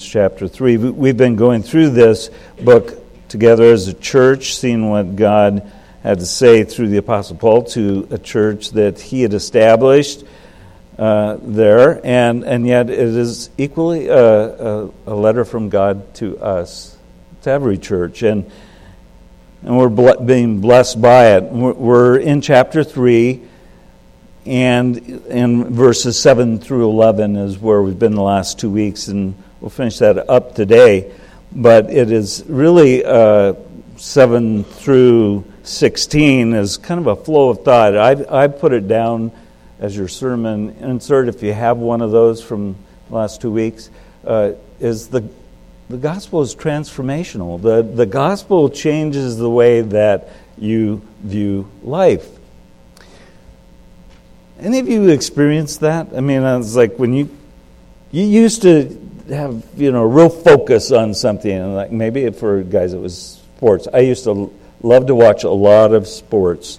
Chapter 3. We've been going through this book together as a church, seeing what God had to say through the Apostle Paul to a church that he had established uh, there, and, and yet it is equally a, a, a, letter from God to us, to every church. And, and we're ble- being blessed by it. We're, we're in chapter 3, and in verses 7 through 11 is where we've been the last two weeks, and we'll finish that up today. But it is really uh, 7 through 16 is kind of a flow of thought. I, I put it down as your sermon insert, if you have one of those from the last two weeks, uh, is the, the gospel is transformational. The, the gospel changes the way that you view life. Any of you experienced that? I mean, it's like when you you used to have you know real focus on something, and like maybe for guys it was sports. I used to love to watch a lot of sports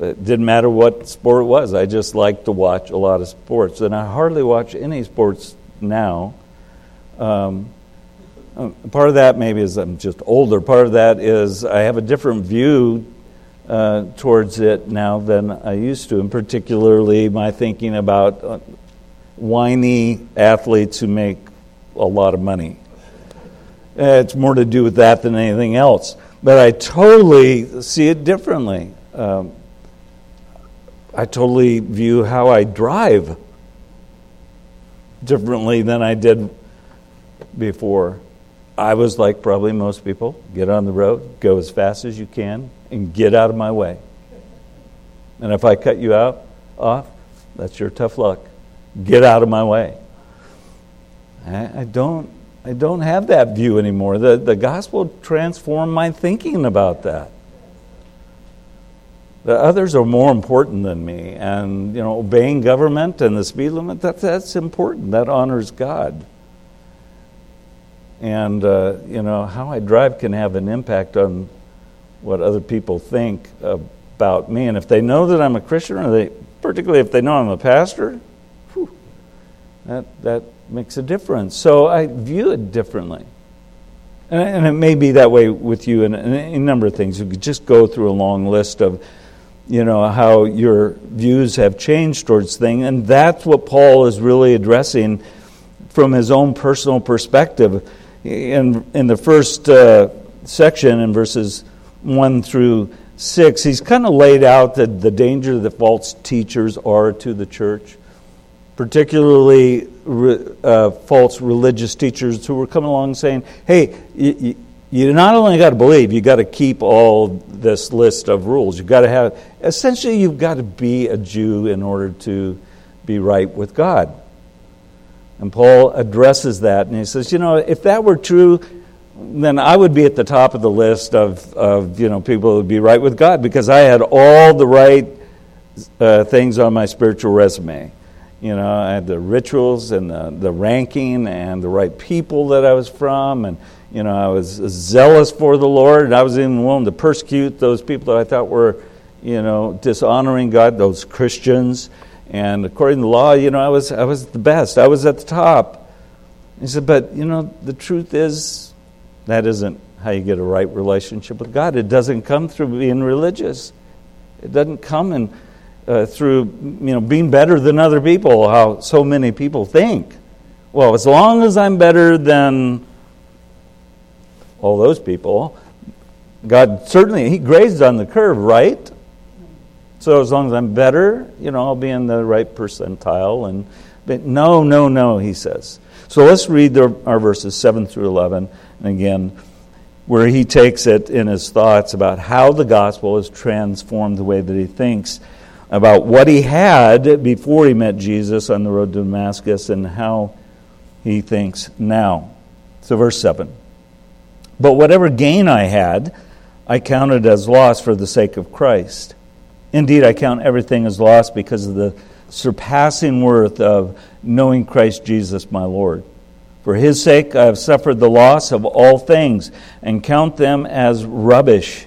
it didn't matter what sport it was. I just liked to watch a lot of sports. And I hardly watch any sports now. Um, uh, part of that maybe is I'm just older. Part of that is I have a different view uh, towards it now than I used to, and particularly my thinking about uh, whiny athletes who make a lot of money. It's more to do with that than anything else. But I totally see it differently. Um, I totally view how I drive differently than I did before. I was like probably most people get on the road, go as fast as you can, and get out of my way. And if I cut you out off, that's your tough luck. Get out of my way. I, I don't I don't have that view anymore. The, the gospel transformed my thinking about that. The others are more important than me. And, you know, obeying government and the speed limit, that, that's important. That honors God. And, uh, you know, how I drive can have an impact on what other people think about me. And if they know that I'm a Christian, or they, particularly if they know I'm a pastor, whew, that, that makes a difference. So I view it differently. And, and it may be that way with you in, in a number of things. You could just go through a long list of you know, how your views have changed towards things. And that's what Paul is really addressing from his own personal perspective. In, in the first uh, section, in verses 1 through 6, he's kind of laid out the, the danger that false teachers are to the church, particularly uh, false religious teachers who were coming along saying, hey, you, you not only got to believe, you got to keep all this list of rules. You've got to have, essentially, you've got to be a Jew in order to be right with God. And Paul addresses that, and he says, you know, if that were true, then I would be at the top of the list of, of you know, people who would be right with God because I had all the right uh, things on my spiritual resume. You know, I had the rituals and the, the ranking and the right people that I was from and you know, I was zealous for the Lord, and I was even willing to persecute those people that I thought were, you know, dishonoring God, those Christians. And according to the law, you know, I was, I was the best. I was at the top. He said, but, you know, the truth is that isn't how you get a right relationship with God. It doesn't come through being religious. It doesn't come in, uh, through, you know, being better than other people, how so many people think. Well, as long as I'm better than all those people. God certainly, He grazed on the curve, right? So as long as I'm better, you know, I'll be in the right percentile. And but no, no, no, He says. So let's read the, our verses 7 through 11. And again, where he takes it in his thoughts about how the gospel has transformed the way that he thinks about what he had before he met Jesus on the road to Damascus and how he thinks now. So, verse 7. But whatever gain I had, I counted as loss for the sake of Christ. Indeed, I count everything as loss because of the surpassing worth of knowing Christ Jesus my Lord. For his sake I have suffered the loss of all things and count them as rubbish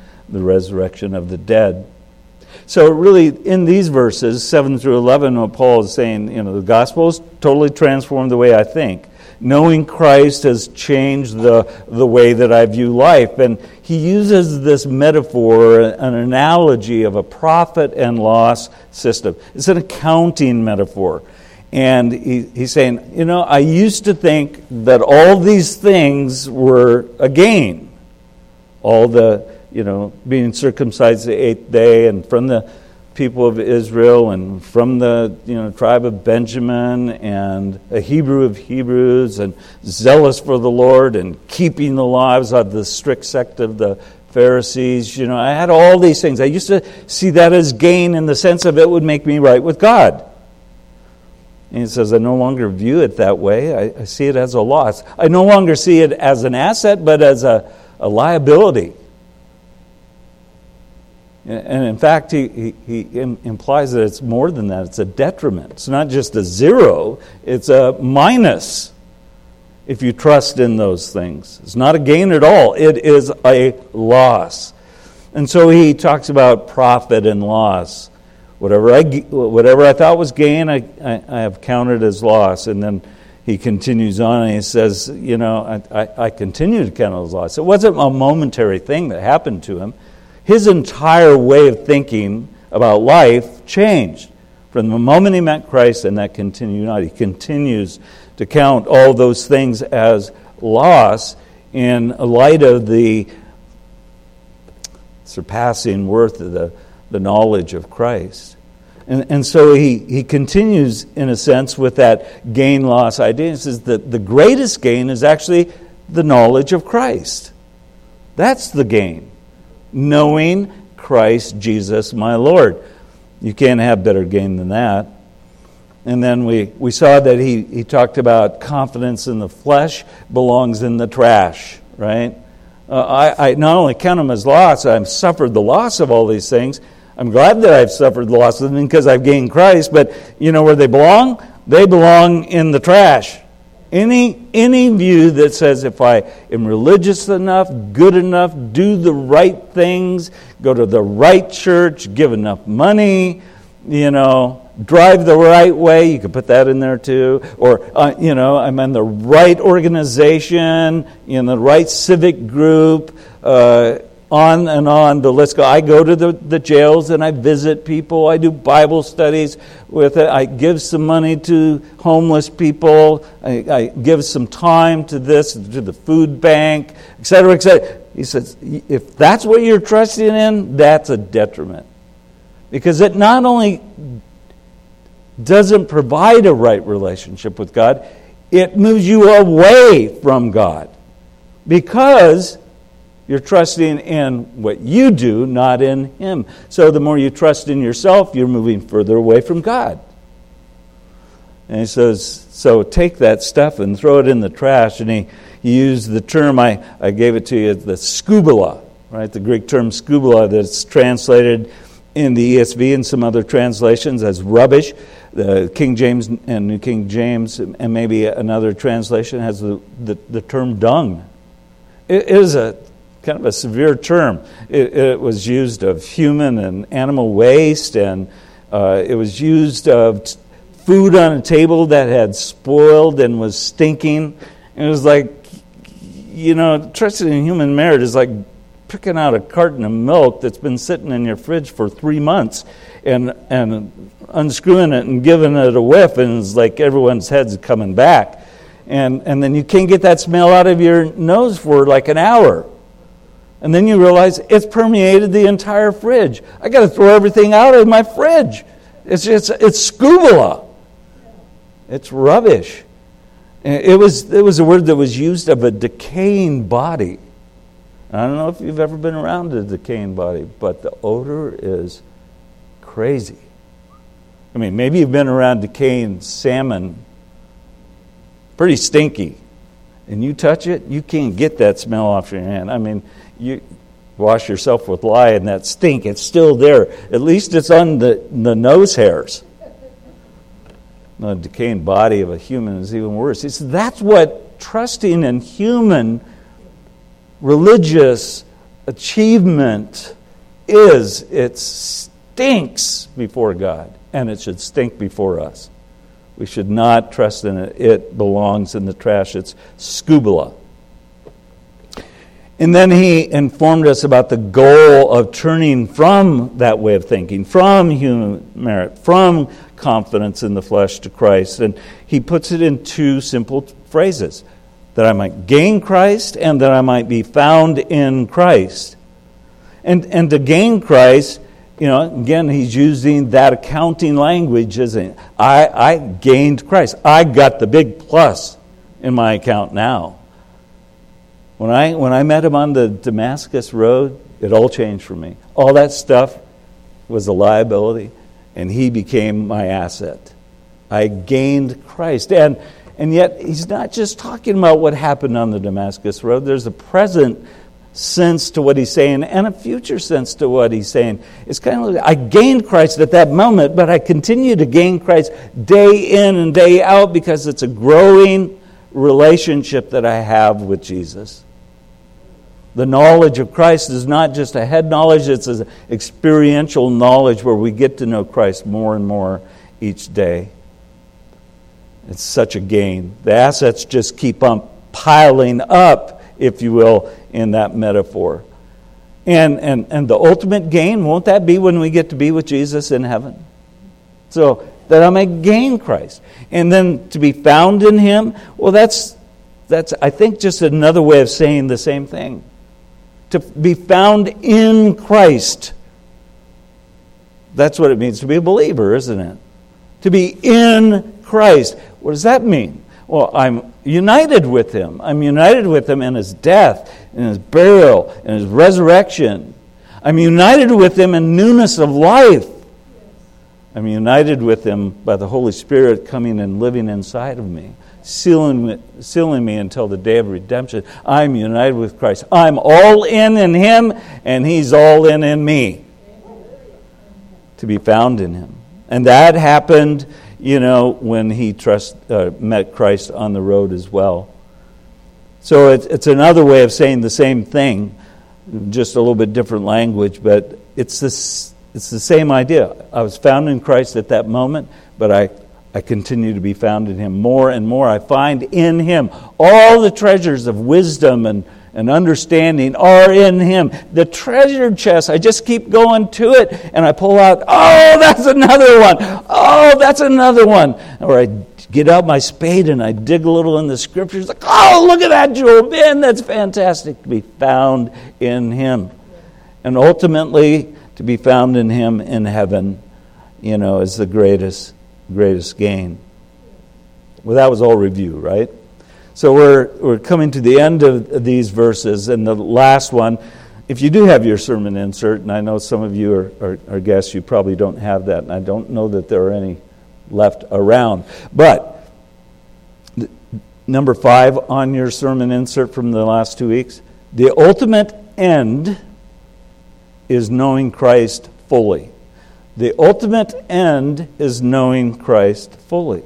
the resurrection of the dead. So, really, in these verses, 7 through 11, what Paul is saying, you know, the gospel has totally transformed the way I think. Knowing Christ has changed the, the way that I view life. And he uses this metaphor, an analogy of a profit and loss system. It's an accounting metaphor. And he, he's saying, you know, I used to think that all these things were a gain. All the, you know, being circumcised the eighth day and from the people of Israel and from the you know, tribe of Benjamin and a Hebrew of Hebrews and zealous for the Lord and keeping the lives of the strict sect of the Pharisees. You know, I had all these things. I used to see that as gain in the sense of it would make me right with God. And he says, I no longer view it that way. I, I see it as a loss. I no longer see it as an asset, but as a, a liability. And in fact, he, he, implies that it's more than that. It's a detriment. It's not just a zero, it's a minus if you trust in those things. It's not a gain at all, it is a loss. And so he talks about profit and loss. Whatever I, whatever I thought was gain, I, I, I have counted as loss. And then he continues on and he says, You know, I, I, I continue to count as loss. It wasn't a momentary thing that happened to him his entire way of thinking about life changed from the moment he met Christ and that continued on. He continues to count all those things as loss in light of the surpassing worth of the, the knowledge of Christ. And, and so he, he continues, in a sense, with that gain loss idea. He says that the greatest gain is actually the knowledge of Christ. That's the gain knowing Christ Jesus my Lord. You can't have better gain than that. And then we, we saw that he, he talked about confidence in the flesh belongs in the trash, right? Uh, I, I not only count them as loss, I've suffered the loss of all these things. I'm glad that I've suffered the loss of them because I've gained Christ, but you know where they belong? They belong in the trash. Any, any view that says if I am religious enough, good enough, do the right things, go to the right church, give enough money, you know, drive the right way, you could put that in there too, or, uh, you know, I'm in the right organization, in the right civic group, uh, on and on the list go. I go to the, the jails and I visit people. I do Bible studies with it. I give some money to homeless people. I, I give some time to this, to the food bank, etc., etc. He says, if that's what you're trusting in, that's a detriment. Because it not only doesn't provide a right relationship with God, it moves you away from God. Because you're trusting in what you do, not in Him. So the more you trust in yourself, you're moving further away from God. And he says, so take that stuff and throw it in the trash. And he, he used the term, I, I gave it to you, the skubala, right? The Greek term skubala that's translated in the ESV and some other translations as rubbish. The King James and New King James, and maybe another translation, has the, the, the term dung. It is a kind of a severe term. It, it was used of human and animal waste, and uh, it was used of t- food on a table that had spoiled and was stinking. And it was like, you know, trusting in human merit is like picking out a carton of milk that's been sitting in your fridge for three months and, and unscrewing it and giving it a whiff, and it's like everyone's head's coming back. And, and then you can't get that smell out of your nose for like an hour. And then you realize it's permeated the entire fridge. I got to throw everything out of my fridge. It's, it's, it's skubala. It's rubbish. It was, it was a word that was used of a decaying body. I don't know if you've ever been around a decaying body, but the odor is crazy. I mean, maybe you've been around decaying salmon pretty stinky. And you touch it, you can't get that smell off your hand. I mean, you wash yourself with lye and that stink, it's still there. At least it's on the, the nose hairs. The decaying body of a human is even worse. It's, that's what trusting in human religious achievement is. It stinks before God, and it should stink before us. We should not trust in it. It belongs in the trash. It's skubala. And then he informed us about the goal of turning from that way of thinking, from human merit, from confidence in the flesh to Christ. And he puts it in two simple phrases that I might gain Christ and that I might be found in Christ. And, and to gain Christ, you know, again, he's using that accounting language, isn't he? I, I gained Christ. I got the big plus in my account now. When I, when I met him on the Damascus Road, it all changed for me. All that stuff was a liability, and he became my asset. I gained Christ. And, and yet, he's not just talking about what happened on the Damascus Road, there's a present sense to what he's saying and a future sense to what he's saying. It's kind of like I gained Christ at that moment, but I continue to gain Christ day in and day out because it's a growing relationship that I have with Jesus. The knowledge of Christ is not just a head knowledge, it's an experiential knowledge where we get to know Christ more and more each day. It's such a gain. The assets just keep on piling up, if you will, in that metaphor. And, and, and the ultimate gain, won't that be when we get to be with Jesus in heaven? So that I may gain Christ. And then to be found in Him, well, that's, that's I think, just another way of saying the same thing. To be found in Christ. That's what it means to be a believer, isn't it? To be in Christ. What does that mean? Well, I'm united with him. I'm united with him in his death, in his burial, in his resurrection. I'm united with him in newness of life. I'm united with him by the Holy Spirit coming and living inside of me, sealing me, sealing me until the day of redemption. I'm united with Christ. I'm all in in him, and he's all in in me to be found in him. And that happened you know, when he trust, uh, met Christ on the road as well. So it's, it's another way of saying the same thing, just a little bit different language, but it's, this, it's the same idea. I was found in Christ at that moment, but I, I continue to be found in him more and more. I find in him all the treasures of wisdom and and understanding are in him. The treasure chest, I just keep going to it and I pull out, oh, that's another one. Oh, that's another one. Or I get out my spade and I dig a little in the scriptures, like, oh, look at that jewel bin. That's fantastic to be found in him. And ultimately, to be found in him in heaven, you know, is the greatest, greatest gain. Well, that was all review, right? So we're, we're coming to the end of these verses, and the last one, if you do have your sermon insert, and I know some of you are, are, are guests, you probably don't have that, and I don't know that there are any left around. But number five on your sermon insert from the last two weeks the ultimate end is knowing Christ fully. The ultimate end is knowing Christ fully.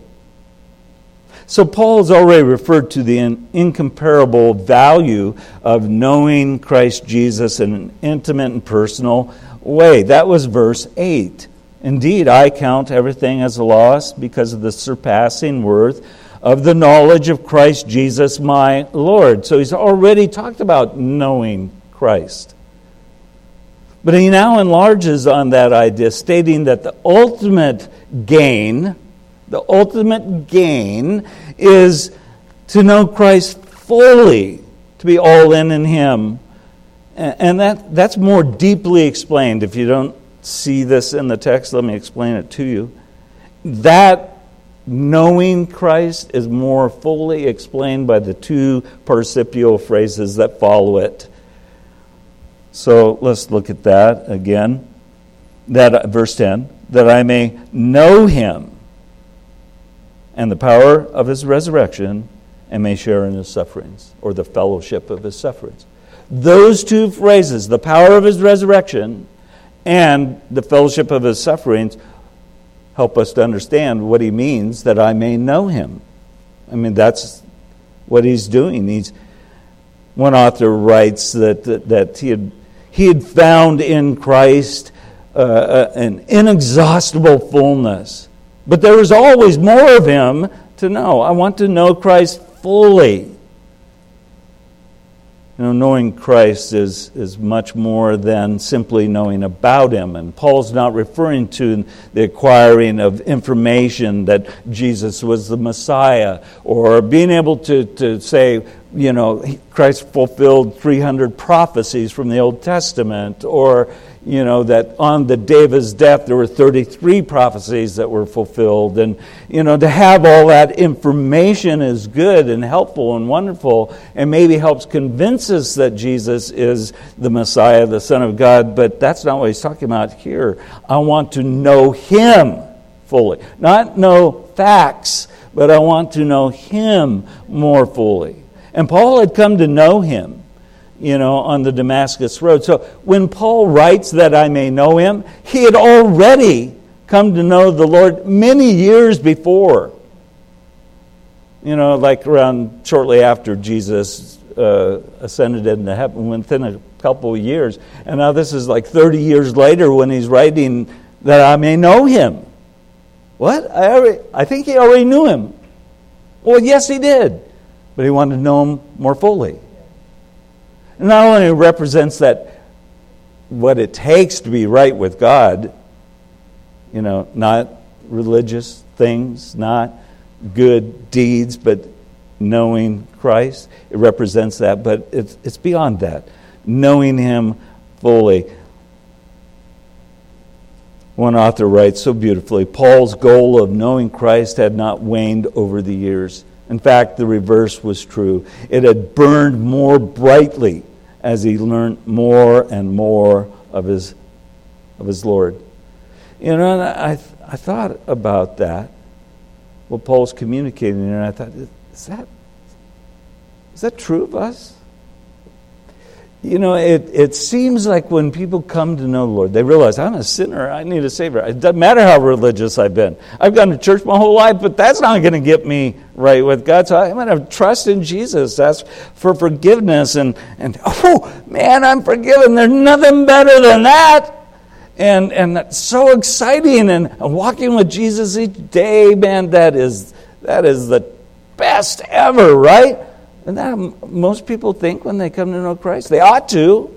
So, Paul has already referred to the incomparable value of knowing Christ Jesus in an intimate and personal way. That was verse 8. Indeed, I count everything as a loss because of the surpassing worth of the knowledge of Christ Jesus my Lord. So, he's already talked about knowing Christ. But he now enlarges on that idea, stating that the ultimate gain the ultimate gain is to know Christ fully, to be all in in Him. And that, that's more deeply explained. If you don't see this in the text, let me explain it to you. That knowing Christ is more fully explained by the two participial phrases that follow it. So let's look at that again. That verse 10, that I may know him and the power of his resurrection and may share in his sufferings, or the fellowship of his sufferings. Those two phrases, the power of his resurrection and the fellowship of his sufferings, help us to understand what he means that I may know him. I mean, that's what he's doing. He's, one author writes that, that, that he, had, he had found in Christ uh, uh an inexhaustible fullness, but there was always more of him to know. I want to know Christ fully. You know, knowing Christ is, is much more than simply knowing about Him. And Paul's not referring to the acquiring of information that Jesus was the Messiah or being able to, to say, you know, Christ fulfilled 300 prophecies from the Old Testament or, you know, that on the day of his death there were 33 prophecies that were fulfilled. And, you know, to have all that information is good and helpful and wonderful and maybe helps convince us that Jesus is the Messiah, the Son of God. But that's not what he's talking about here. I want to know him fully, not know facts, but I want to know him more fully. And Paul had come to know him you know, on the Damascus Road. So when Paul writes that I may know him, he had already come to know the Lord many years before. You know, like around shortly after Jesus uh, ascended into heaven, within a couple of years. And now this is like 30 years later when he's writing that I may know him. What? I, already, I think he already knew him. Well, yes, he did. But he wanted to know him more fully And not only represents that what it takes to be right with God, you know, not religious things, not good deeds, but knowing Christ. It represents that, but it's, it's beyond that. Knowing Him fully. One author writes so beautifully Paul's goal of knowing Christ had not waned over the years. In fact, the reverse was true. It had burned more brightly as he learned more and more of his, of his Lord. You know, I, I thought about that, what Paul's communicating, and I thought, is that, is that true of us? You know, it, it seems like when people come to know the Lord, they realize I'm a sinner. I need a Savior. It doesn't matter how religious I've been. I've gone to church my whole life, but that's not going to get me right with God. So I'm going to trust in Jesus. That's for forgiveness. And, and oh, man, I'm forgiven. There's nothing better than that. And, and that's so exciting. And walking with Jesus each day, man, that is, that is the best ever, right? And that most people think when they come to know Christ. They ought to,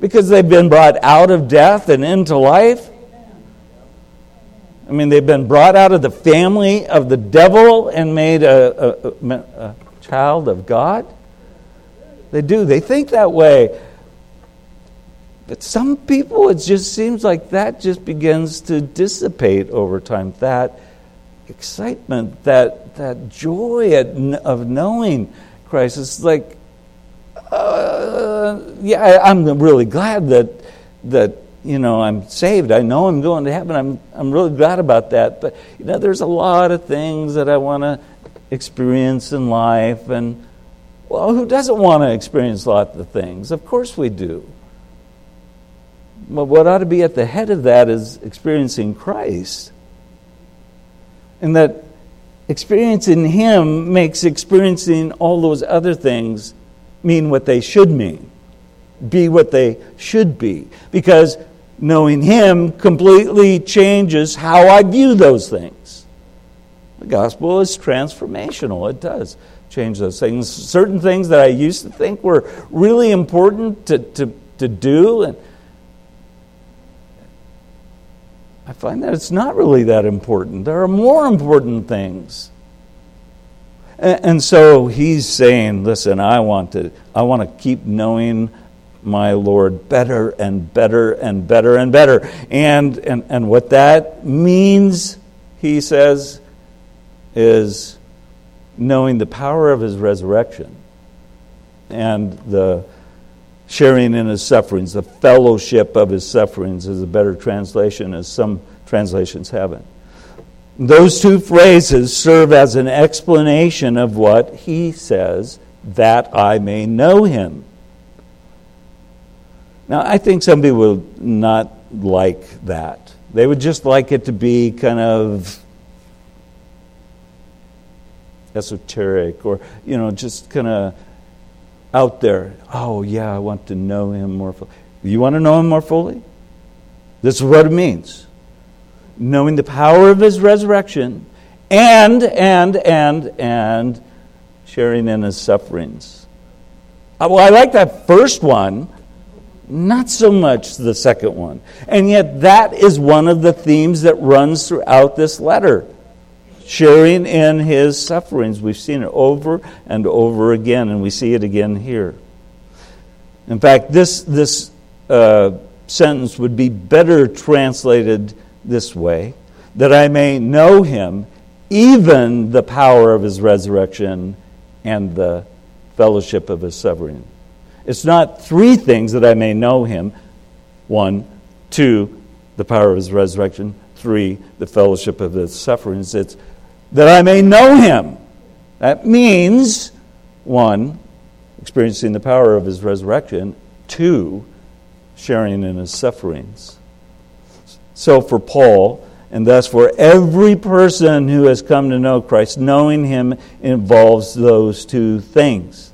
because they've been brought out of death and into life. I mean, they've been brought out of the family of the devil and made a, a, a child of God. They do. They think that way. But some people, it just seems like that just begins to dissipate over time. That excitement, that, that joy of knowing Christ. It's like, uh, yeah, I'm really glad that, that you know, I'm saved. I know I'm going to heaven. I'm, I'm really glad about that. But, you know, there's a lot of things that I want to experience in life. And, well, who doesn't want to experience lots of things? Of course we do. But what ought to be at the head of that is experiencing Christ. And that experiencing Him makes experiencing all those other things mean what they should mean, be what they should be. Because knowing Him completely changes how I view those things. The gospel is transformational, it does change those things. Certain things that I used to think were really important to, to, to do and I find that it's not really that important. There are more important things. And, so he's saying, listen, I want to I want to keep knowing my Lord better and better and better and better. And, and, and what that means, he says, is knowing the power of his resurrection and the sharing in his sufferings. The fellowship of his sufferings is a better translation, as some translations have it. Those two phrases serve as an explanation of what he says, that I may know him. Now, I think some people would not like that. They would just like it to be kind of esoteric or, you know, just kind of out there. Oh, yeah, I want to know him more fully. You want to know him more fully? This is what it means knowing the power of his resurrection and, and, and, and sharing in his sufferings. Uh, well, I like that first one, not so much the second one. And yet, that is one of the themes that runs throughout this letter sharing in his sufferings. We've seen it over and over again, and we see it again here. In fact, this, this uh, sentence would be better translated this way that I may know him, even the power of his resurrection and the fellowship of his suffering. It's not three things that I may know him one, two, the power of his resurrection, three, the fellowship of his sufferings. It's that I may know him. That means, one, experiencing the power of his resurrection, two, sharing in his sufferings. So for Paul, and thus for every person who has come to know Christ, knowing him involves those two things.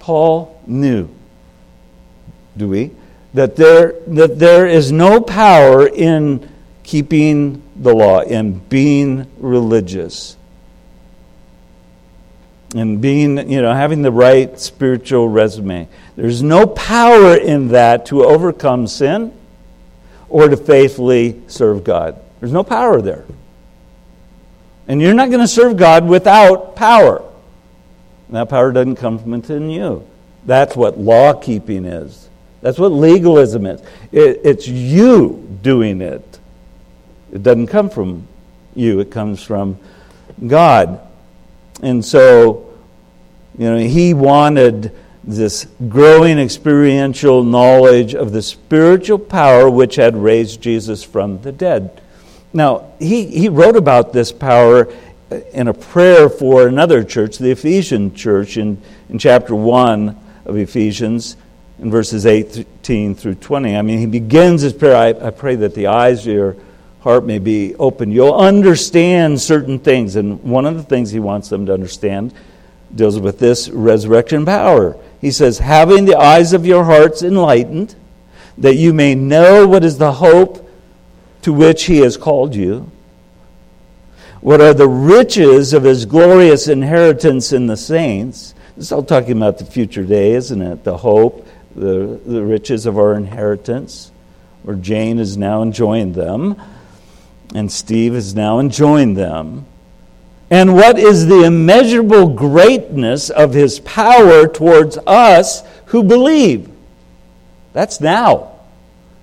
Paul knew, do we, that there, that there is no power in keeping the law, and being religious and being, you know, having the right spiritual resume. There's no power in that to overcome sin or to faithfully serve God. There's no power there. And you're not going to serve God without power. And that power doesn't come from within you. That's what law keeping is. That's what legalism is. It, it's you doing it. It doesn't come from you, it comes from God. And so, you know, he wanted this growing experiential knowledge of the spiritual power which had raised Jesus from the dead. Now, he, he wrote about this power in a prayer for another church, the Ephesian church, in, in chapter 1 of Ephesians, in verses 18 through 20. I mean, he begins his prayer I, I pray that the eyes of your heart may be open. You'll understand certain things. And one of the things he wants them to understand deals with this resurrection power. He says, having the eyes of your hearts enlightened, that you may know what is the hope to which he has called you. What are the riches of his glorious inheritance in the saints? This is all talking about the future day, isn't it? The hope, the, the riches of our inheritance, where Jane is now enjoying them and Steve is now enjoying them. And what is the immeasurable greatness of his power towards us who believe? That's now.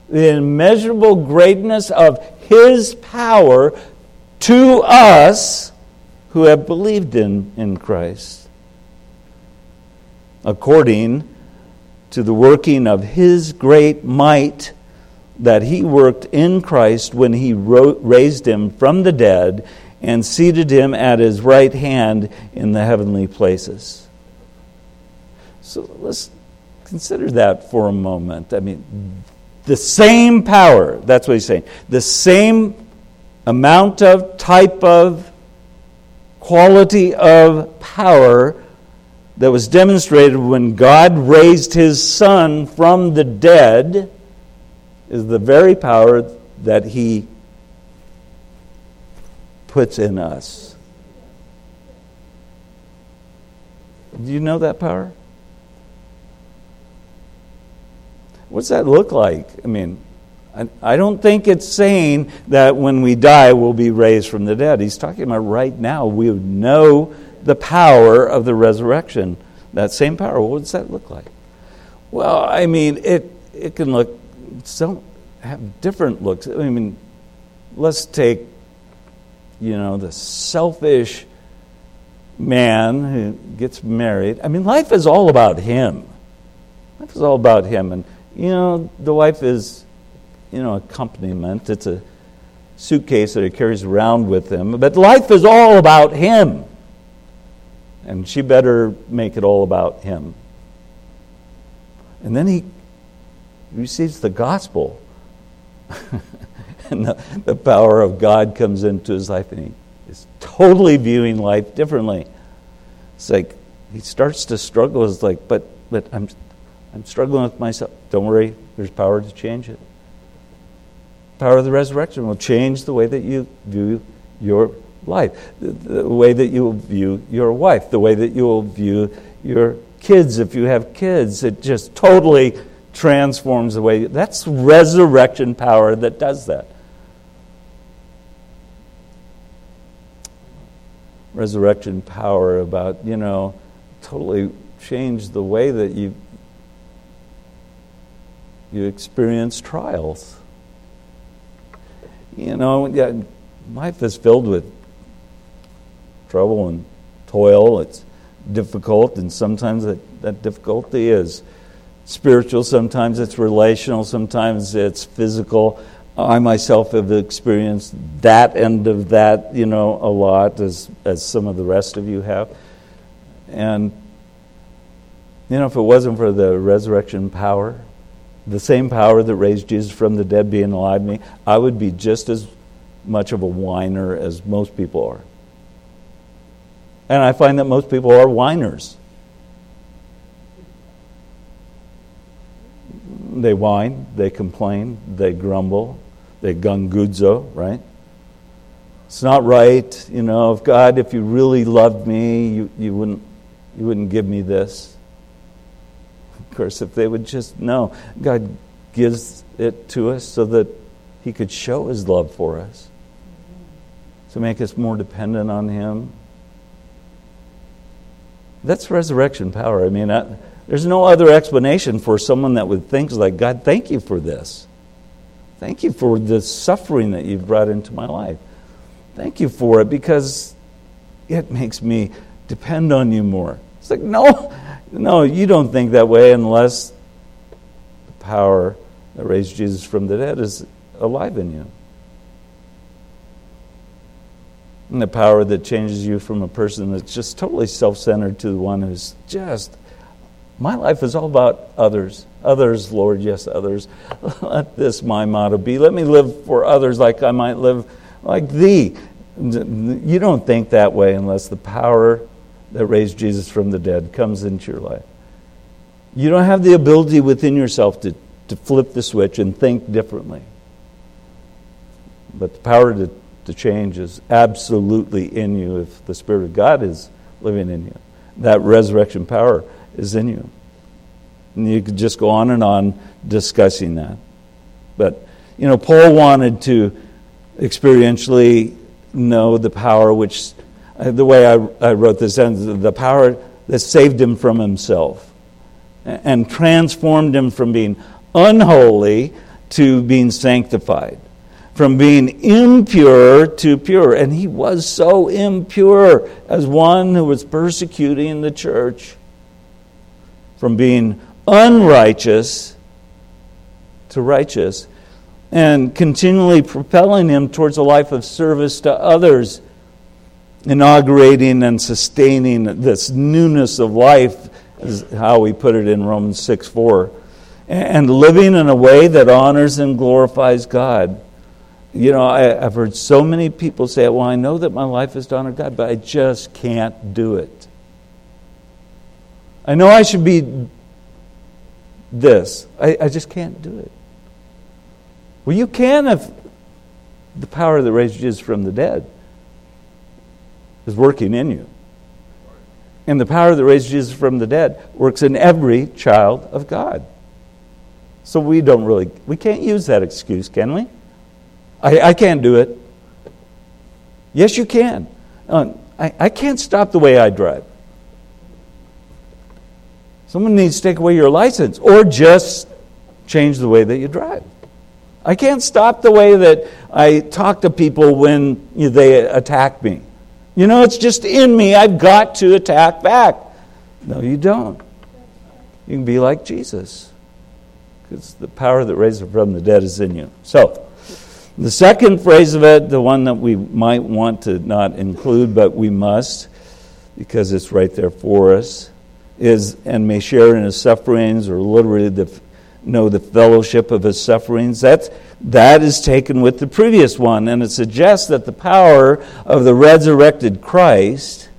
The immeasurable greatness of his power to us who have believed in, in Christ. According to the working of his great might that he worked in Christ when he raised him from the dead and seated him at his right hand in the heavenly places. So let's consider that for a moment. I mean, the same power, that's what he's saying, the same amount of, type of, quality of power that was demonstrated when God raised his son from the dead is the very power that He puts in us. Do you know that power? What's that look like? I mean, I, don't think it's saying that when we die we'll be raised from the dead. He's talking about right now we know the power of the resurrection. That same power. What does that look like? Well, I mean, it, it can look some have different looks. I mean, let's take, you know, the selfish man who gets married. I mean, life is all about him. Life is all about him. And, you know, the wife is you know, accompaniment. It's a suitcase that he carries around with him. But life is all about him. And she better make it all about him. And then he receives the gospel. and the, the power of God comes into his life, and he is totally viewing life differently. It's like he starts to struggle. It's like, but, but I'm, I'm struggling with myself. Don't worry, there's power to change it. Power of the resurrection will change the way that you view your life, the, the way that you will view your wife, the way that you will view your kids if you have kids. It just totally transforms the way. That's resurrection power that does that. Resurrection power about, you know, totally change the way that you you experience trials. You know, yeah, life is filled with trouble and toil. It's difficult, and sometimes that, that difficulty is spiritual, sometimes it's relational, sometimes it's physical. I myself have experienced that end of that, you know, a lot, as, as some of the rest of you have. And, you know, if it wasn't for the resurrection power, the same power that raised Jesus from the dead being alive me, I would be just as much of a whiner as most people are. And I find that most people are whiners. They whine, they complain, they grumble, they gungudzo, right? It's not right, you know, if God, if you really loved me, you, you, wouldn't, you wouldn't give me this. Of course, if they would just know, God gives it to us so that He could show His love for us, to make us more dependent on Him, that's resurrection power. I mean, I, there's no other explanation for someone that would think like, God, thank you for this. Thank you for the suffering that you've brought into my life. Thank you for it because it makes me depend on you more. It's like, no, no, you don't think that way unless the power that raised Jesus from the dead is alive in you. and the power that changes you from a person that's just totally self centered to the one who's just, my life is all about others. Others, Lord, yes, others. Let this my motto be. Let me live for others like I might live like thee. You don't think that way unless the power that raised Jesus from the dead comes into your life. You don't have the ability within yourself to, to flip the switch and think differently. But the power to to change is absolutely in you if the Spirit of God is living in you. That resurrection power is in you. And you could just go on and on discussing that. But, you know, Paul wanted to experientially know the power which, uh, the way I, I wrote this, sentence the power that saved him from himself and transformed him from being unholy to being sanctified from being impure to pure. And he was so impure as one who was persecuting the church. From being unrighteous to righteous. And continually propelling him towards a life of service to others, inaugurating and sustaining this newness of life, is how we put it in Romans 6 4. And living in a way that honors and glorifies God. You know, I, have heard so many people say, well, I know that my life is to honor God, but I just can't do it. I know I should be this. I, I just can't do it. Well, you can if the power that raised Jesus from the dead is working in you. And the power that raised Jesus from the dead works in every child of God. So we don't really, we can't use that excuse, can we? I, I can't do it. Yes, you can. Uh, I, I can't stop the way I drive. Someone needs to take away your license or just change the way that you drive. I can't stop the way that I talk to people when they attack me. You know, it's just in me. I've got to attack back. No, you don't. You can be like Jesus. because the power that raises from the dead is in you. So, the second phrase of it, the one that we might want to not include, but we must, because it's right there for us, is and may share in his sufferings, or literally the, know the fellowship of his sufferings. That's, that is taken with the previous one, and it suggests that the power of the resurrected Christ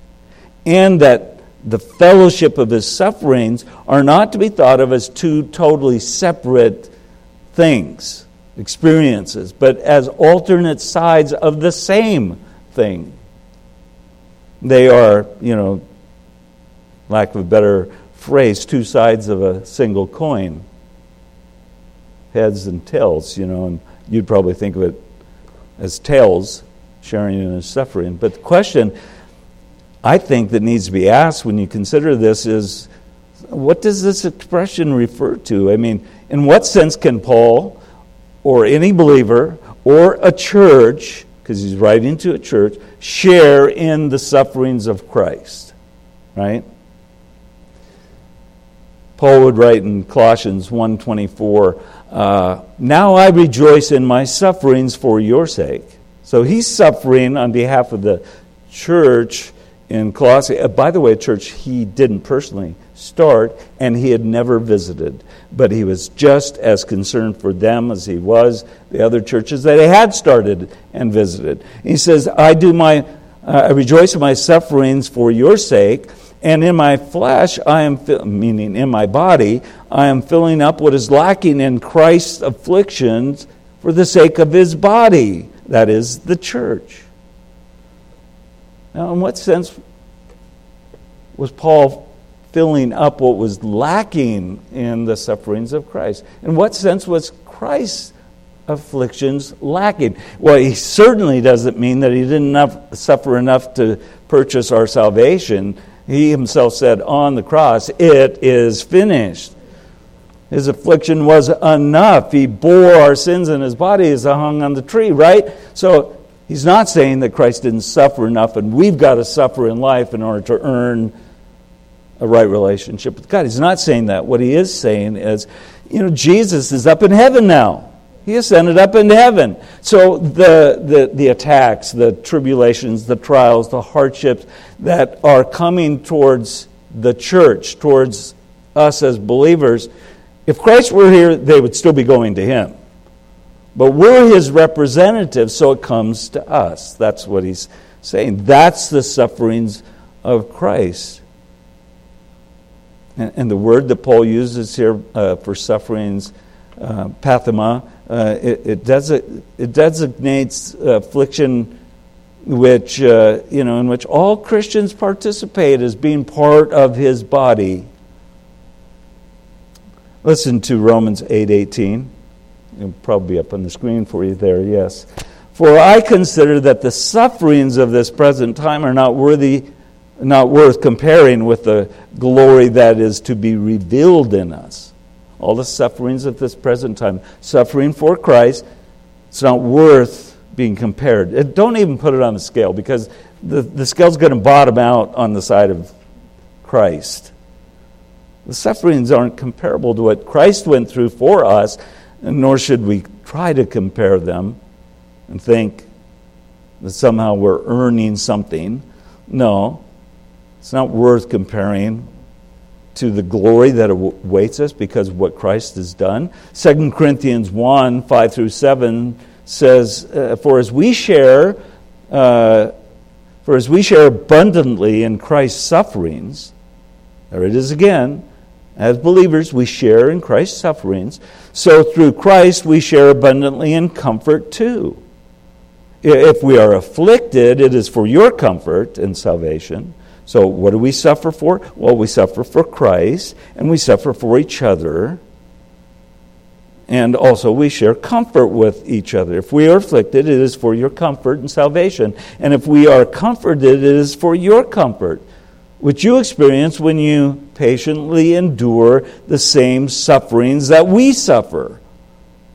and that the fellowship of his sufferings are not to be thought of as two totally separate things, experiences, but as alternate sides of the same thing. They are, you know, lack of a better phrase, two sides of a single coin heads and tails, you know, and you'd probably think of it as tails, sharing in his suffering. But the question I think that needs to be asked when you consider this is what does this expression refer to? I mean, in what sense can Paul or any believer or a church, because he's writing to a church, share in the sufferings of Christ? Right? Paul would write in Colossians 1:24, uh, "Now I rejoice in my sufferings for your sake." So he's suffering on behalf of the church in Colossae. Uh, by the way, a church he didn't personally start and he had never visited, but he was just as concerned for them as he was the other churches that he had started and visited. He says, "I do my, uh, I rejoice in my sufferings for your sake." And in my flesh, I am, meaning in my body, I am filling up what is lacking in Christ's afflictions for the sake of his body, that is, the church. Now, in what sense was Paul filling up what was lacking in the sufferings of Christ? In what sense was Christ's afflictions lacking? Well, he certainly doesn't mean that he didn't suffer enough to purchase our salvation. He himself said on the cross, It is finished. His affliction was enough. He bore our sins in his body as he hung on the tree, right? So He's not saying that Christ didn't suffer enough and we've got to suffer in life in order to earn a right relationship with God. He's not saying that. What he is saying is, you know, Jesus is up in heaven now. He ascended up into heaven. So the, the, the attacks, the tribulations, the trials, the hardships that are coming towards the church, towards us as believers, if Christ were here, they would still be going to him. But we're his representatives, so it comes to us. That's what he's saying. That's the sufferings of Christ. And, and the word that Paul uses here uh, for sufferings, uh, pathema, uh, it, it, desi- it, designates affliction which, uh, you know, in which all Christians participate as being part of his body. Listen to Romans 8:18. It'll probably be up on the screen for you there, yes. For I consider that the sufferings of this present time are not worthy not worth comparing with the glory that is to be revealed in us. All the sufferings of this present time, suffering for Christ, it's not worth being compared. Don't even put it on the scale because the, the scale's going to bottom out on the side of Christ. The sufferings aren't comparable to what Christ went through for us nor should we try to compare them and think that somehow we're earning something. No, it's not worth comparing to the glory that awaits us because of what Christ has done. 2 Corinthians 1 5 through 7 says, uh, For as we share, uh, for as we share abundantly in Christ's sufferings, there it is again, as believers, we share in Christ's sufferings, so through Christ we share abundantly in comfort too. If we are afflicted, it is for your comfort and salvation. So, what do we suffer for? Well, we suffer for Christ, and we suffer for each other. And also, we share comfort with each other. If we are afflicted, it is for your comfort and salvation. And if we are comforted, it is for your comfort which you experience when you patiently endure the same sufferings that we suffer.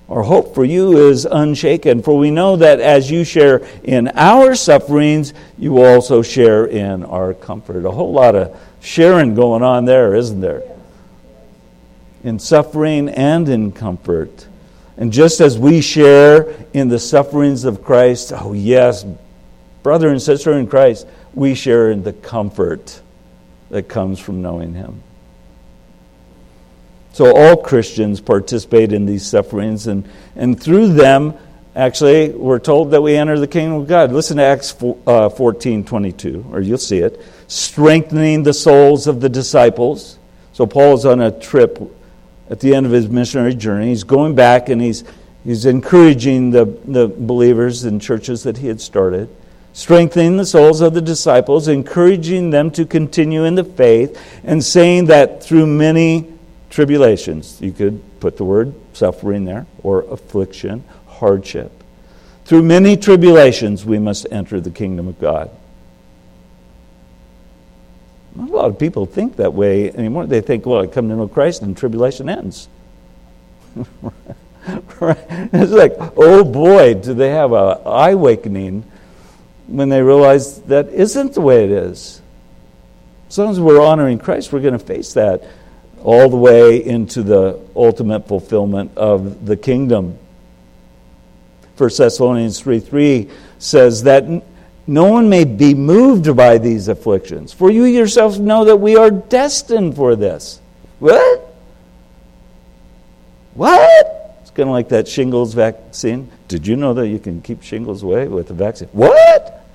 Our hope for you is unshaken, for we know that as you share in our sufferings, you also share in our comfort. A whole lot of sharing going on there, isn't there? in suffering and in comfort. And just as we share in the sufferings of Christ, oh, yes, brother and sister in Christ, we share in the comfort that comes from knowing Him. So all Christians participate in these sufferings, and, and through them, actually, we're told that we enter the kingdom of God. Listen to Acts 4, uh, 14 22, or you'll see it. Strengthening the souls of the disciples. So Paul is on a trip at the end of his missionary journey. He's going back and he's, he's encouraging the, the believers in churches that he had started, strengthening the souls of the disciples, encouraging them to continue in the faith, and saying that through many tribulations, you could put the word suffering there, or affliction, hardship. Through many tribulations, we must enter the kingdom of God. Not a lot of people think that way anymore. They think, well, I come to know Christ and tribulation ends. right? It's like, oh boy, do they have an eye awakening when they realize that isn't the way it is. As long as we're honoring Christ, we're going to face that all the way into the ultimate fulfillment of the kingdom. 1 Thessalonians 3 3 says that no one may be moved by these afflictions. For you yourselves know that we are destined for this. What? What? It's kind of like that shingles vaccine. Did you know that you can keep shingles away with the vaccine? What?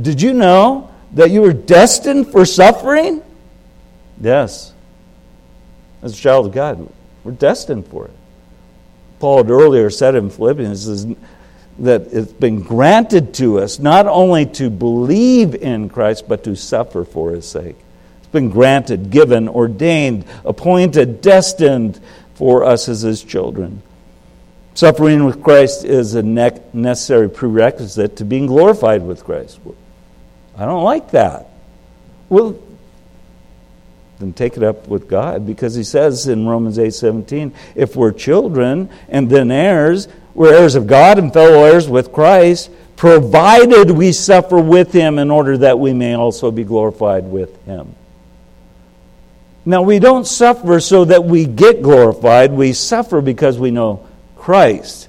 Did you know that you were destined for suffering? Yes. As a child of God, we're destined for it. Paul had earlier said in Philippians, that it's been granted to us not only to believe in Christ, but to suffer for his sake. It's been granted, given, ordained, appointed, destined for us as his children. Suffering with Christ is a necessary prerequisite to being glorified with Christ. I don't like that. Well, then take it up with God because he says in Romans 8 17, if we're children and then heirs, we're heirs of God and fellow heirs with Christ, provided we suffer with him in order that we may also be glorified with him. Now, we don't suffer so that we get glorified, we suffer because we know Christ.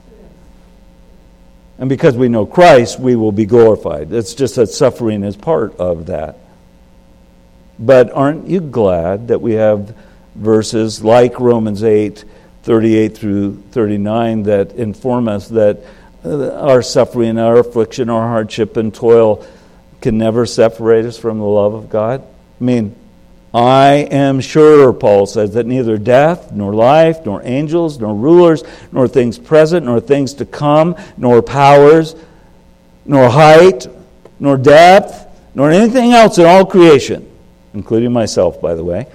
And because we know Christ, we will be glorified. It's just that suffering is part of that. But aren't you glad that we have verses like Romans 8 38 through 39 that inform us that uh, our suffering, our affliction, our hardship, and toil can never separate us from the love of God? I mean, I am sure, Paul says, that neither death, nor life, nor angels, nor rulers, nor things present, nor things to come, nor powers, nor height, nor depth, nor anything else in all creation, including myself, by the way,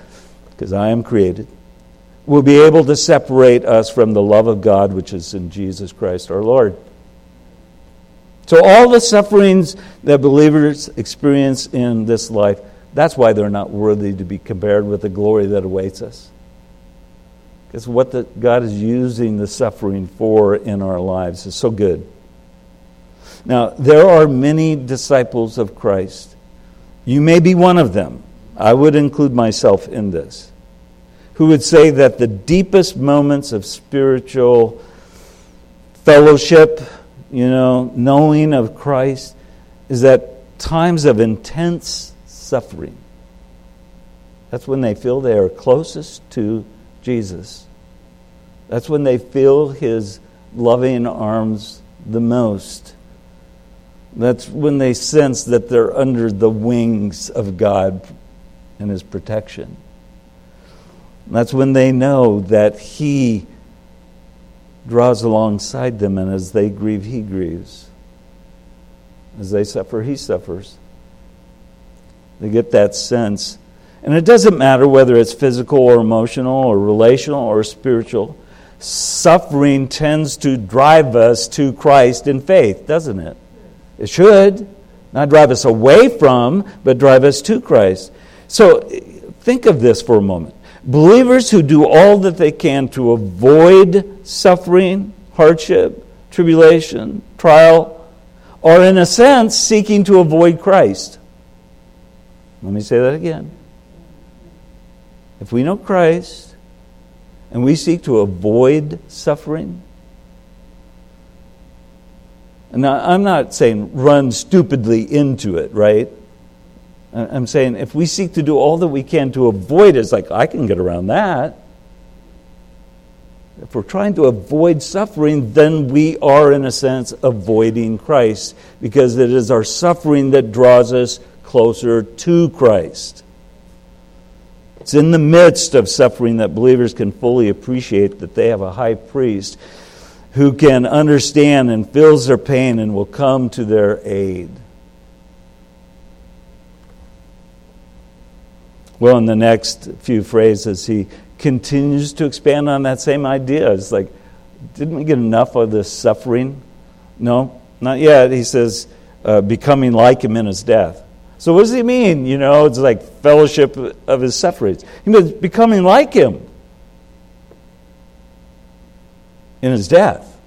because I am created, will be able to separate us from the love of God which is in Jesus Christ our Lord. So, all the sufferings that believers experience in this life, that's why they're not worthy to be compared with the glory that awaits us. Because what the, God is using the suffering for in our lives is so good. Now, there are many disciples of Christ. You may be one of them. I would include myself in this who would say that the deepest moments of spiritual fellowship, you know, knowing of Christ, is that times of intense suffering. That's when they feel they are closest to Jesus. That's when they feel his loving arms the most. That's when they sense that they're under the wings of God and his protection. That's when they know that He draws alongside them, and as they grieve, He grieves. As they suffer, He suffers. They get that sense. And it doesn't matter whether it's physical or emotional or relational or spiritual. Suffering tends to drive us to Christ in faith, doesn't it? It should. Not drive us away from, but drive us to Christ. So think of this for a moment. Believers who do all that they can to avoid suffering, hardship, tribulation, trial, are in a sense seeking to avoid Christ. Let me say that again. If we know Christ and we seek to avoid suffering, and I'm not saying run stupidly into it, right? I'm saying if we seek to do all that we can to avoid it, it's like, I can get around that. If we're trying to avoid suffering, then we are, in a sense, avoiding Christ because it is our suffering that draws us closer to Christ. It's in the midst of suffering that believers can fully appreciate that they have a high priest who can understand and feels their pain and will come to their aid. Well, in the next few phrases, he continues to expand on that same idea. It's like, didn't we get enough of this suffering? No, not yet. He says, uh, becoming like him in his death. So, what does he mean? You know, it's like fellowship of his sufferings. He means becoming like him in his death.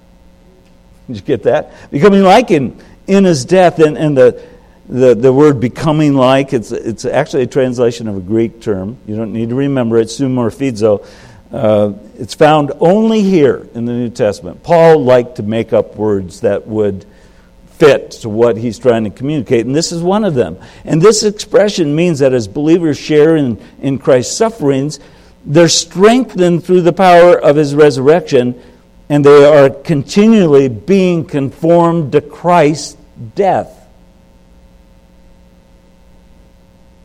Did you get that? Becoming like him in his death. And, and the, the, the word becoming like, it's, it's actually a translation of a Greek term. You don't need to remember it, sumorphizo. Uh, it's found only here in the New Testament. Paul liked to make up words that would fit to what he's trying to communicate, and this is one of them. And this expression means that as believers share in, in Christ's sufferings, they're strengthened through the power of his resurrection, and they are continually being conformed to Christ's death.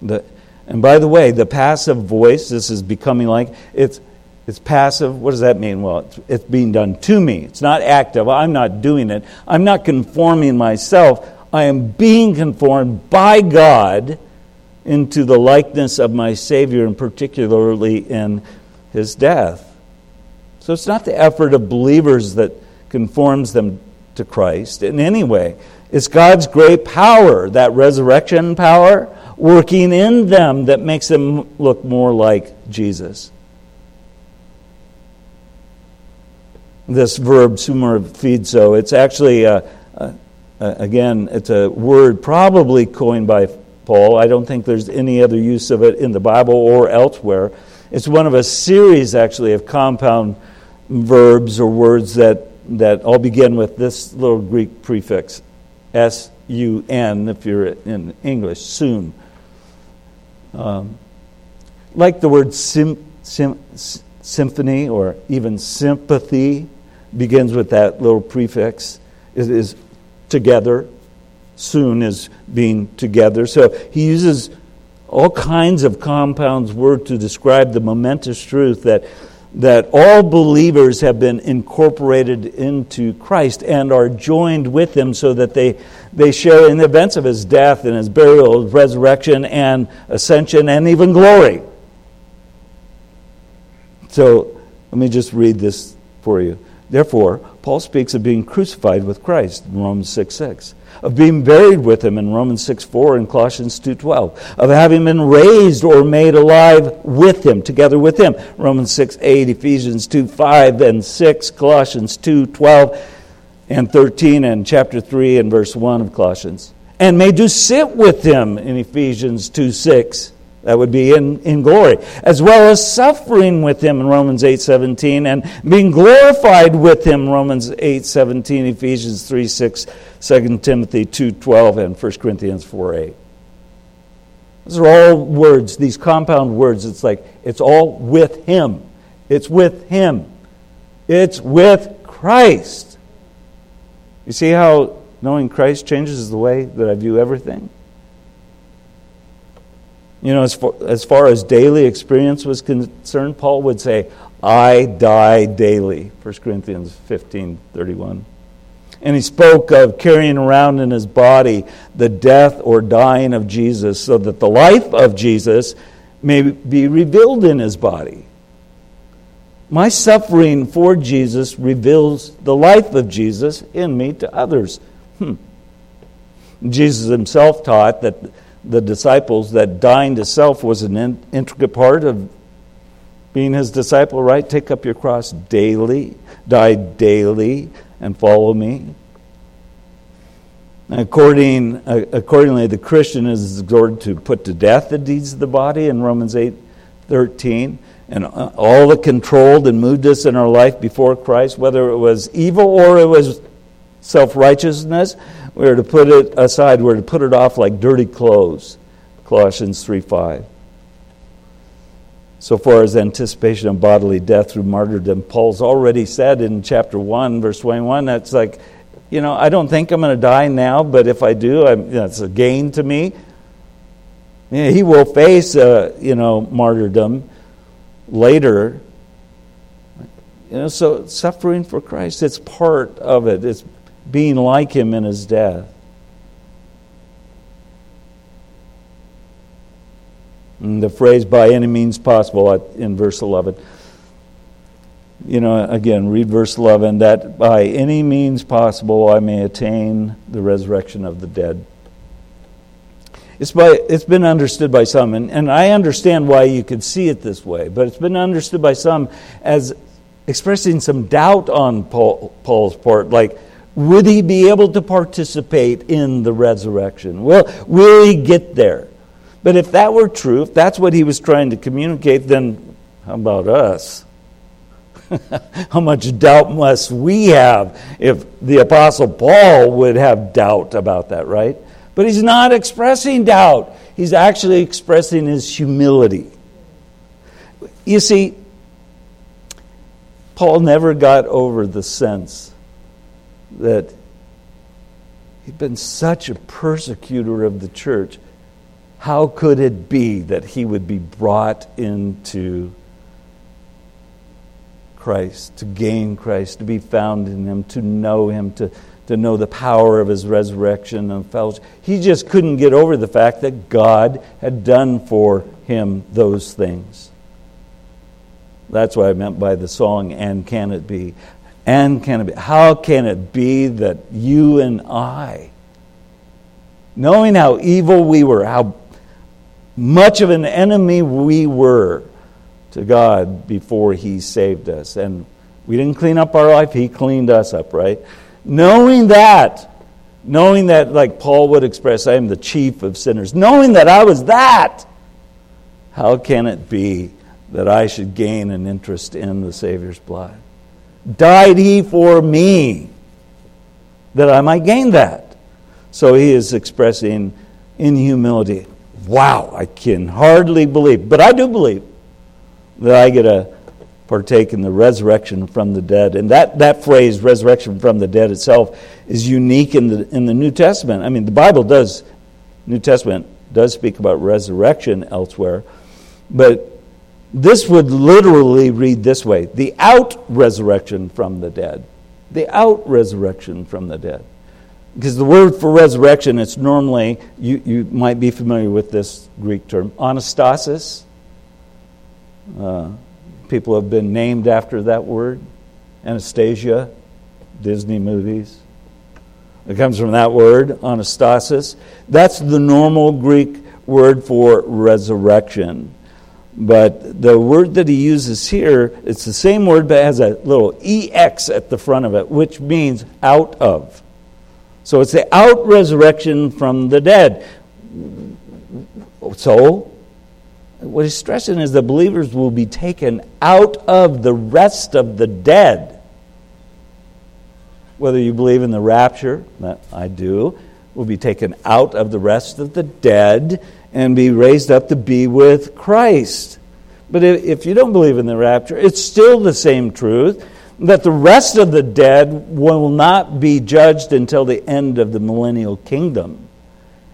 The, and by the way, the passive voice, this is becoming like, it's, it's passive. What does that mean? Well, it's, it's being done to me. It's not active. I'm not doing it. I'm not conforming myself. I am being conformed by God into the likeness of my Savior, and particularly in his death. So it's not the effort of believers that conforms them to Christ in any way. It's God's great power, that resurrection power, working in them that makes them look more like Jesus. This verb, sumorphizo, it's actually, a, a, a, again, it's a word probably coined by Paul. I don't think there's any other use of it in the Bible or elsewhere. It's one of a series, actually, of compound verbs or words that, that all begin with this little Greek prefix, S U N, if you're in English, soon. Um, like the word sim, sim, symphony or even sympathy begins with that little prefix. It is together. Soon is being together. So he uses all kinds of compounds word to describe the momentous truth that that all believers have been incorporated into Christ and are joined with him so that they, they share in the events of his death and his burial, his resurrection, and ascension, and even glory. So let me just read this for you. Therefore, Paul speaks of being crucified with Christ in Romans 6 6 of being buried with him in Romans 6 4 and Colossians 2 12, of having been raised or made alive with him, together with him, Romans 6 8, Ephesians 2 5 and 6, Colossians 2 12 and 13, and chapter 3 and verse 1 of Colossians. And may to sit with him in Ephesians 2 6 that would be in, in glory, as well as suffering with him in Romans 8.17 and being glorified with him, Romans 8.17, Ephesians 3 6, 2 Timothy 2.12, and 1 Corinthians 4 8. These are all words, these compound words. It's like, it's all with him. It's with him. It's with Christ. You see how knowing Christ changes the way that I view everything? You know, as far, as far as daily experience was concerned, Paul would say, I die daily. 1 Corinthians 15 31. And he spoke of carrying around in his body the death or dying of Jesus so that the life of Jesus may be revealed in his body. My suffering for Jesus reveals the life of Jesus in me to others. Hmm. Jesus himself taught that the disciples that dying to self was an in, intricate part of being his disciple, right? Take up your cross daily, die daily, and follow me. According, uh, accordingly, the Christian is exhorted to put to death the deeds of the body in Romans 8 13, and all that controlled and moved us in our life before Christ, whether it was evil or it was self righteousness, we are to put it aside. We're to put it off like dirty clothes. Colossians 3 5. So far as anticipation of bodily death through martyrdom, Paul's already said in chapter 1, verse 21, that's like, you know, I don't think I'm going to die now, but if I do, I'm, you know, a gain to me. Yeah, he will face, uh, you know, martyrdom later. You know, so suffering for Christ, it's part of it. It's being like him in his death. And the phrase by any means possible in verse 11. You know, again, read verse 11 that by any means possible I may attain the resurrection of the dead. It's, by, it's been understood by some, and, and I understand why you could see it this way, but it's been understood by some as expressing some doubt on Paul, Paul's part, like, would he be able to participate in the resurrection? Well, will he get there? But if that were true, if that's what he was trying to communicate, then how about us? how much doubt must we have if the Apostle Paul would have doubt about that, right? But he's not expressing doubt, he's actually expressing his humility. You see, Paul never got over the sense that he'd been such a persecutor of the church. How could it be that he would be brought into Christ, to gain Christ, to be found in him, to know him, to to know the power of his resurrection and fellowship. He just couldn't get over the fact that God had done for him those things. That's what I meant by the song, And Can It Be? And can it be? How can it be that you and I, knowing how evil we were, how much of an enemy we were to God before He saved us, and we didn't clean up our life, He cleaned us up, right? Knowing that, knowing that, like Paul would express, I am the chief of sinners, knowing that I was that, how can it be that I should gain an interest in the Savior's blood? Died he for me that I might gain that? So he is expressing in humility, wow, I can hardly believe, but I do believe that I get a partake in the resurrection from the dead. And that, that phrase, resurrection from the dead itself, is unique in the, in the New Testament. I mean, the Bible does, New Testament does speak about resurrection elsewhere, but this would literally read this way the out resurrection from the dead. The out resurrection from the dead. Because the word for resurrection, it's normally, you, you might be familiar with this Greek term, anastasis. Uh, People have been named after that word. Anastasia, Disney movies. It comes from that word, anastasis. That's the normal Greek word for resurrection. But the word that he uses here, it's the same word but has a little EX at the front of it, which means out of. So it's the out resurrection from the dead. So what he's stressing is the believers will be taken out of the rest of the dead. Whether you believe in the rapture, that I do, will be taken out of the rest of the dead and be raised up to be with Christ. But if you don't believe in the rapture, it's still the same truth that the rest of the dead will not be judged until the end of the millennial kingdom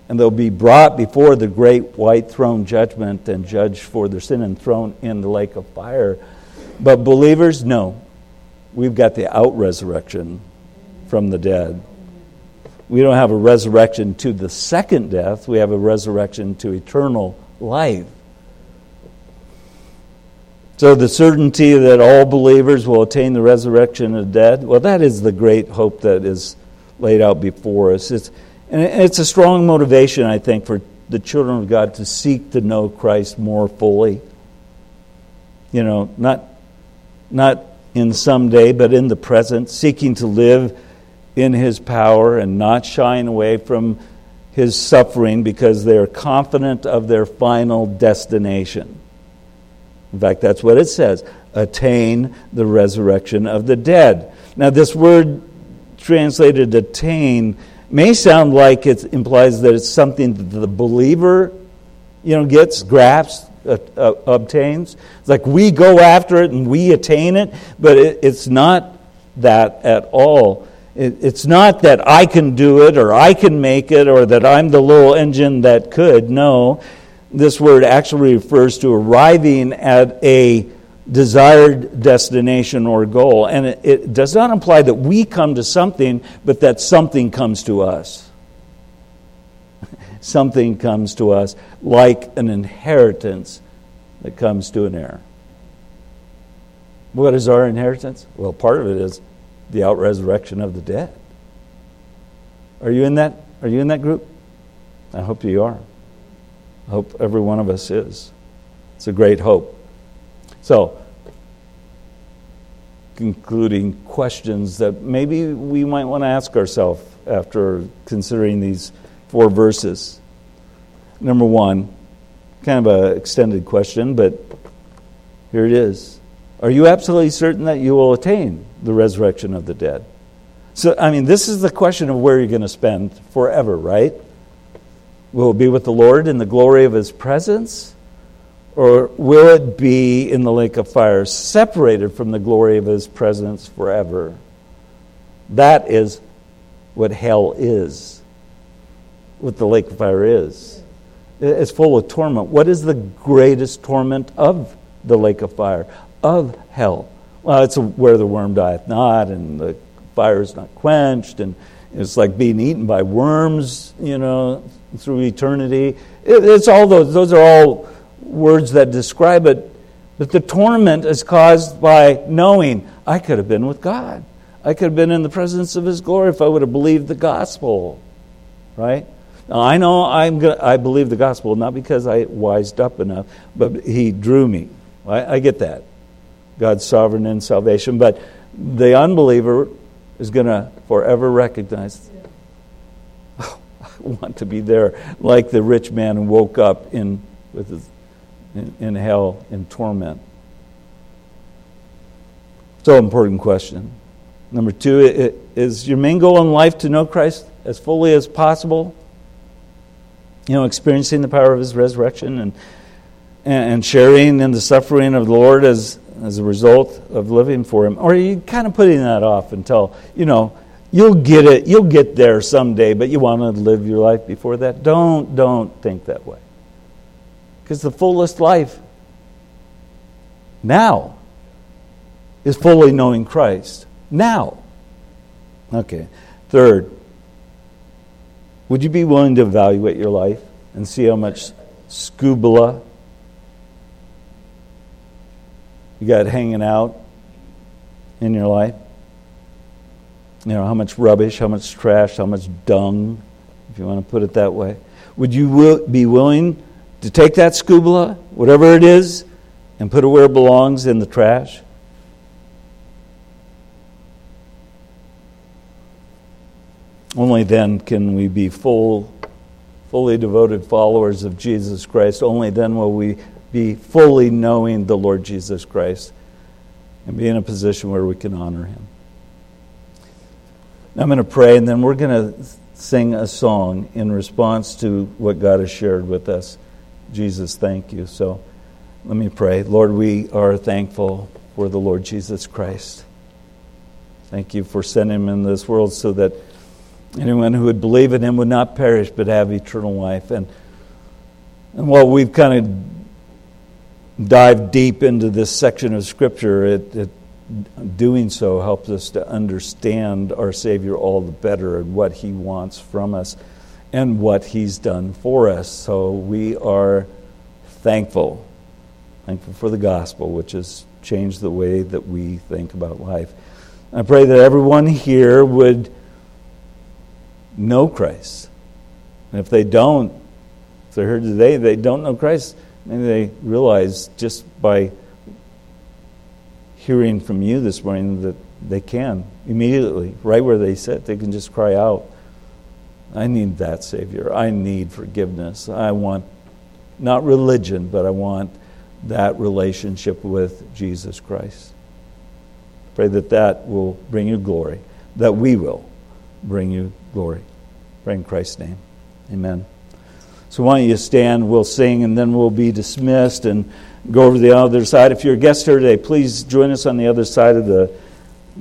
and they'll be brought before the great white throne judgment and judged for their sin and thrown in the lake of fire. But believers, no. We've got the out resurrection from the dead. We don't have a resurrection to the second death, we have a resurrection to eternal life. So, the certainty that all believers will attain the resurrection of the dead, well, that is the great hope that is laid out before us. It's, and it's a strong motivation, I think, for the children of God to seek to know Christ more fully. You know, not, not in someday, but in the present, seeking to live in His power and not shying away from His suffering because they are confident of their final destination. In fact, that's what it says attain the resurrection of the dead. Now, this word translated attain may sound like it implies that it's something that the believer you know, gets, grasps, uh, uh, obtains. It's like we go after it and we attain it, but it, it's not that at all. It, it's not that I can do it or I can make it or that I'm the little engine that could. No, this word actually refers to arriving at a desired destination or goal. And it, it, does not imply that we come to something, but that something comes to us. something comes to us like an inheritance that comes to an heir. What is our inheritance? Well, part of it is the out resurrection of the dead. Are you in that? Are you in that group? I hope you are. I hope every one of us is. It's a great hope. So, concluding questions that maybe we might want to ask ourselves after considering these four verses. Number one, kind of an extended question, but here it is. Are you absolutely certain that you will attain the resurrection of the dead? So, I mean, this is the question of where you're going to spend forever, right? Will it be with the Lord in the glory of his presence? Or will it be in the lake of fire, separated from the glory of his presence forever? That is what hell is, what the lake of fire is. It's full of torment. What is the greatest torment of the lake of fire, of hell? Well, it's where the worm dieth not, and the fire is not quenched, and it's like being eaten by worms, you know, through eternity. It's all those, those are all words that describe it, but the torment is caused by knowing I could have been with God. I could have been in the presence of His glory if I would have believed the gospel, right? Now, I know I'm gonna, I believe the gospel not because I wised up enough, but He drew me. I, I get that. God's sovereign in salvation, but the unbeliever is going to forever recognize oh, I want to be there like the rich man who woke up in with his in, hell in torment? So important question. Number two, is your main goal in life to know Christ as fully as possible? You know, experiencing the power of his resurrection and, and sharing in the suffering of the Lord as, as a result of living for him? Or are you kind of putting that off until, you know, you'll get it, you'll get there someday, but you want to live your life before that? Don't, don't think that way. Because the fullest life now is fully knowing Christ. Now. Okay. Third, would you be willing to evaluate your life and see how much skubala you got hanging out in your life? You know, how much rubbish, how much trash, how much dung, if you want to put it that way. Would you be willing to take that skubala, whatever it is, and put it where it belongs in the trash? Only then can we be full, fully devoted followers of Jesus Christ. Only then will we be fully knowing the Lord Jesus Christ and be in a position where we can honor him. I'm going to pray, and then we're going to sing a song in response to what God has shared with us. Jesus, thank you. So let me pray. Lord, we are thankful for the Lord Jesus Christ. Thank you for sending him in this world so that anyone who would believe in him would not perish but have eternal life. And, and while we've kind of dived deep into this section of Scripture, it, it doing so helps us to understand our Savior all the better and what he wants from us and what He's done for us. So we are thankful. Thankful for the gospel, which has changed the way that we think about life. I pray that everyone here would know Christ. And if they don't, if they're here today, they don't know Christ, maybe they realize just by hearing from you this morning that they can immediately, right where they sit, they can just cry out I need that Savior. I need forgiveness. I want not religion, but I want that relationship with Jesus Christ. Pray that that will bring you glory, that we will bring you glory. Pray in Christ's name. Amen. So why don't you stand? We'll sing and then we'll be dismissed and go over to the other side. If you're a guest here today, please join us on the other side of the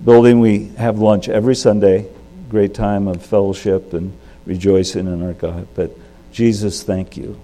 building. We have lunch every Sunday. Great time of fellowship and rejoicing in our God. But Jesus, thank you.